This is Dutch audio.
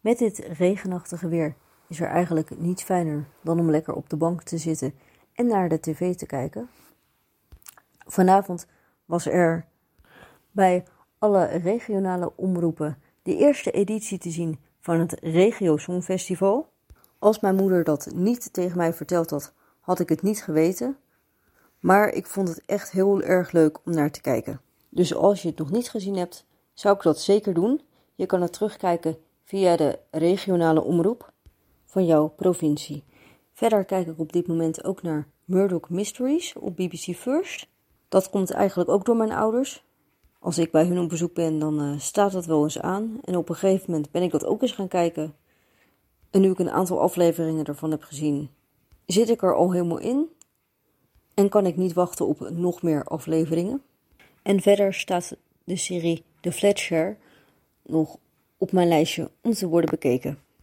Met dit regenachtige weer is er eigenlijk niets fijner dan om lekker op de bank te zitten en naar de tv te kijken. Vanavond was er bij alle regionale omroepen de eerste editie te zien van het Regio Songfestival. Als mijn moeder dat niet tegen mij verteld had, had ik het niet geweten. Maar ik vond het echt heel erg leuk om naar te kijken. Dus als je het nog niet gezien hebt, zou ik dat zeker doen. Je kan het terugkijken via de regionale omroep van jouw provincie. Verder kijk ik op dit moment ook naar Murdoch Mysteries op BBC First. Dat komt eigenlijk ook door mijn ouders. Als ik bij hun op bezoek ben, dan uh, staat dat wel eens aan. En op een gegeven moment ben ik dat ook eens gaan kijken. En nu ik een aantal afleveringen ervan heb gezien, zit ik er al helemaal in. En kan ik niet wachten op nog meer afleveringen. En verder staat de serie The Fletcher nog op mijn lijstje om te worden bekeken.